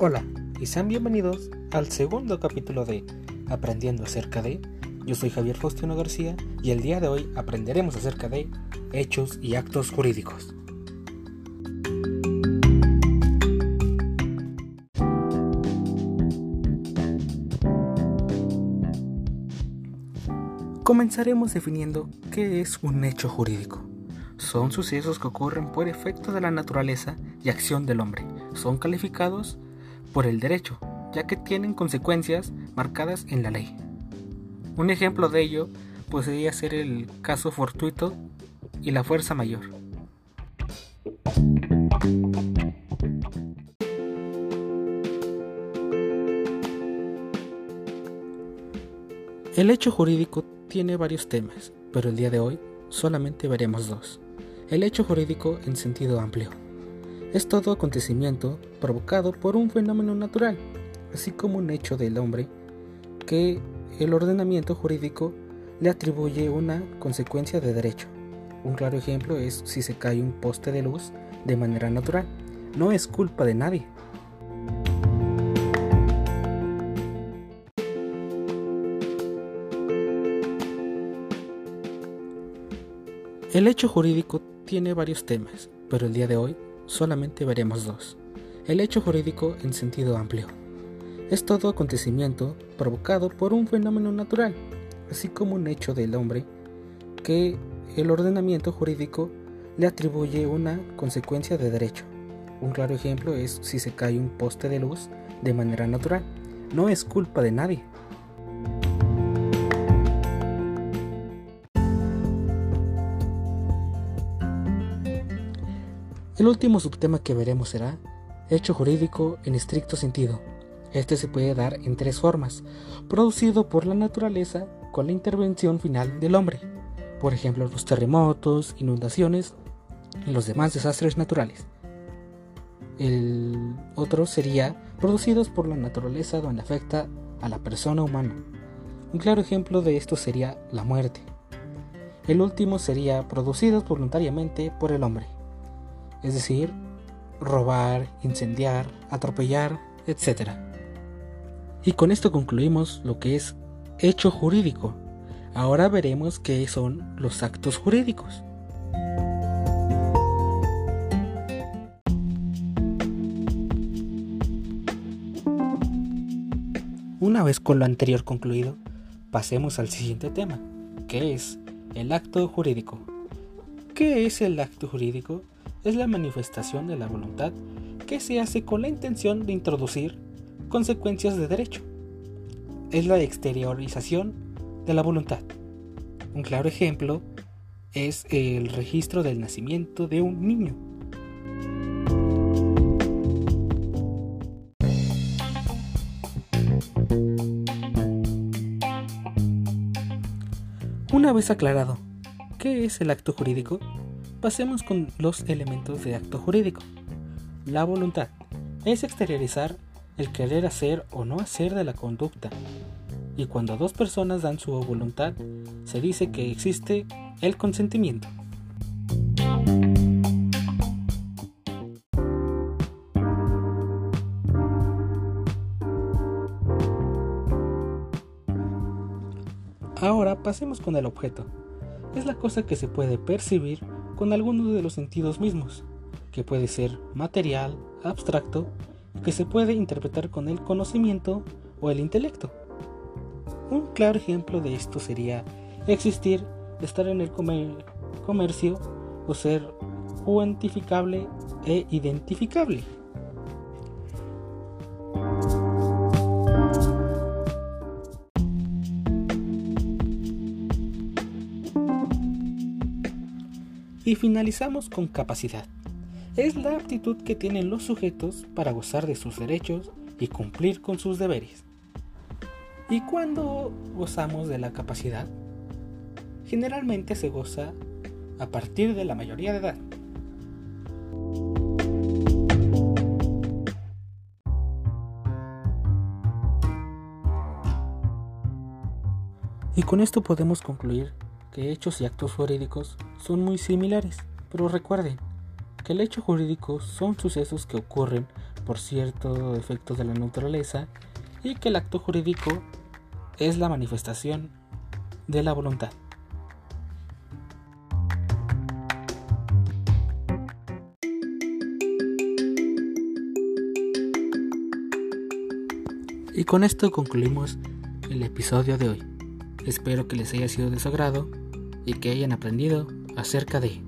Hola y sean bienvenidos al segundo capítulo de Aprendiendo acerca de. Yo soy Javier Faustino García y el día de hoy aprenderemos acerca de hechos y actos jurídicos. Comenzaremos definiendo qué es un hecho jurídico. Son sucesos que ocurren por efecto de la naturaleza y acción del hombre. Son calificados por el derecho, ya que tienen consecuencias marcadas en la ley. Un ejemplo de ello podría ser el caso fortuito y la fuerza mayor. El hecho jurídico tiene varios temas, pero el día de hoy solamente veremos dos. El hecho jurídico en sentido amplio. Es todo acontecimiento provocado por un fenómeno natural, así como un hecho del hombre que el ordenamiento jurídico le atribuye una consecuencia de derecho. Un claro ejemplo es si se cae un poste de luz de manera natural. No es culpa de nadie, El hecho jurídico tiene varios temas, pero el día de hoy solamente veremos dos. El hecho jurídico en sentido amplio. Es todo acontecimiento provocado por un fenómeno natural, así como un hecho del hombre que el ordenamiento jurídico le atribuye una consecuencia de derecho. Un claro ejemplo es si se cae un poste de luz de manera natural. No es culpa de nadie, El último subtema que veremos será hecho jurídico en estricto sentido. Este se puede dar en tres formas, producido por la naturaleza con la intervención final del hombre, por ejemplo los terremotos, inundaciones y los demás desastres naturales. El otro sería producidos por la naturaleza donde afecta a la persona humana. Un claro ejemplo de esto sería la muerte. El último sería producidos voluntariamente por el hombre es decir, robar, incendiar, atropellar, etc. Y con esto concluimos lo que es hecho jurídico. Ahora veremos qué son los actos jurídicos. Una vez con lo anterior concluido, pasemos al siguiente tema, que es el acto jurídico. ¿Qué es el acto jurídico? Es la manifestación de la voluntad que se hace con la intención de introducir consecuencias de derecho. Es la exteriorización de la voluntad. Un claro ejemplo es el registro del nacimiento de un niño. Una vez aclarado, ¿qué es el acto jurídico? Pasemos con los elementos de acto jurídico. La voluntad es exteriorizar el querer hacer o no hacer de la conducta. Y cuando dos personas dan su voluntad, se dice que existe el consentimiento. Ahora pasemos con el objeto. Es la cosa que se puede percibir con algunos de los sentidos mismos, que puede ser material, abstracto, que se puede interpretar con el conocimiento o el intelecto. Un claro ejemplo de esto sería existir, estar en el comercio o ser cuantificable e identificable. Y finalizamos con capacidad. Es la aptitud que tienen los sujetos para gozar de sus derechos y cumplir con sus deberes. ¿Y cuándo gozamos de la capacidad? Generalmente se goza a partir de la mayoría de edad. Y con esto podemos concluir hechos y actos jurídicos son muy similares, pero recuerden que el hecho jurídico son sucesos que ocurren por cierto efecto de la naturaleza y que el acto jurídico es la manifestación de la voluntad. Y con esto concluimos el episodio de hoy. Espero que les haya sido de su agrado y que hayan aprendido acerca de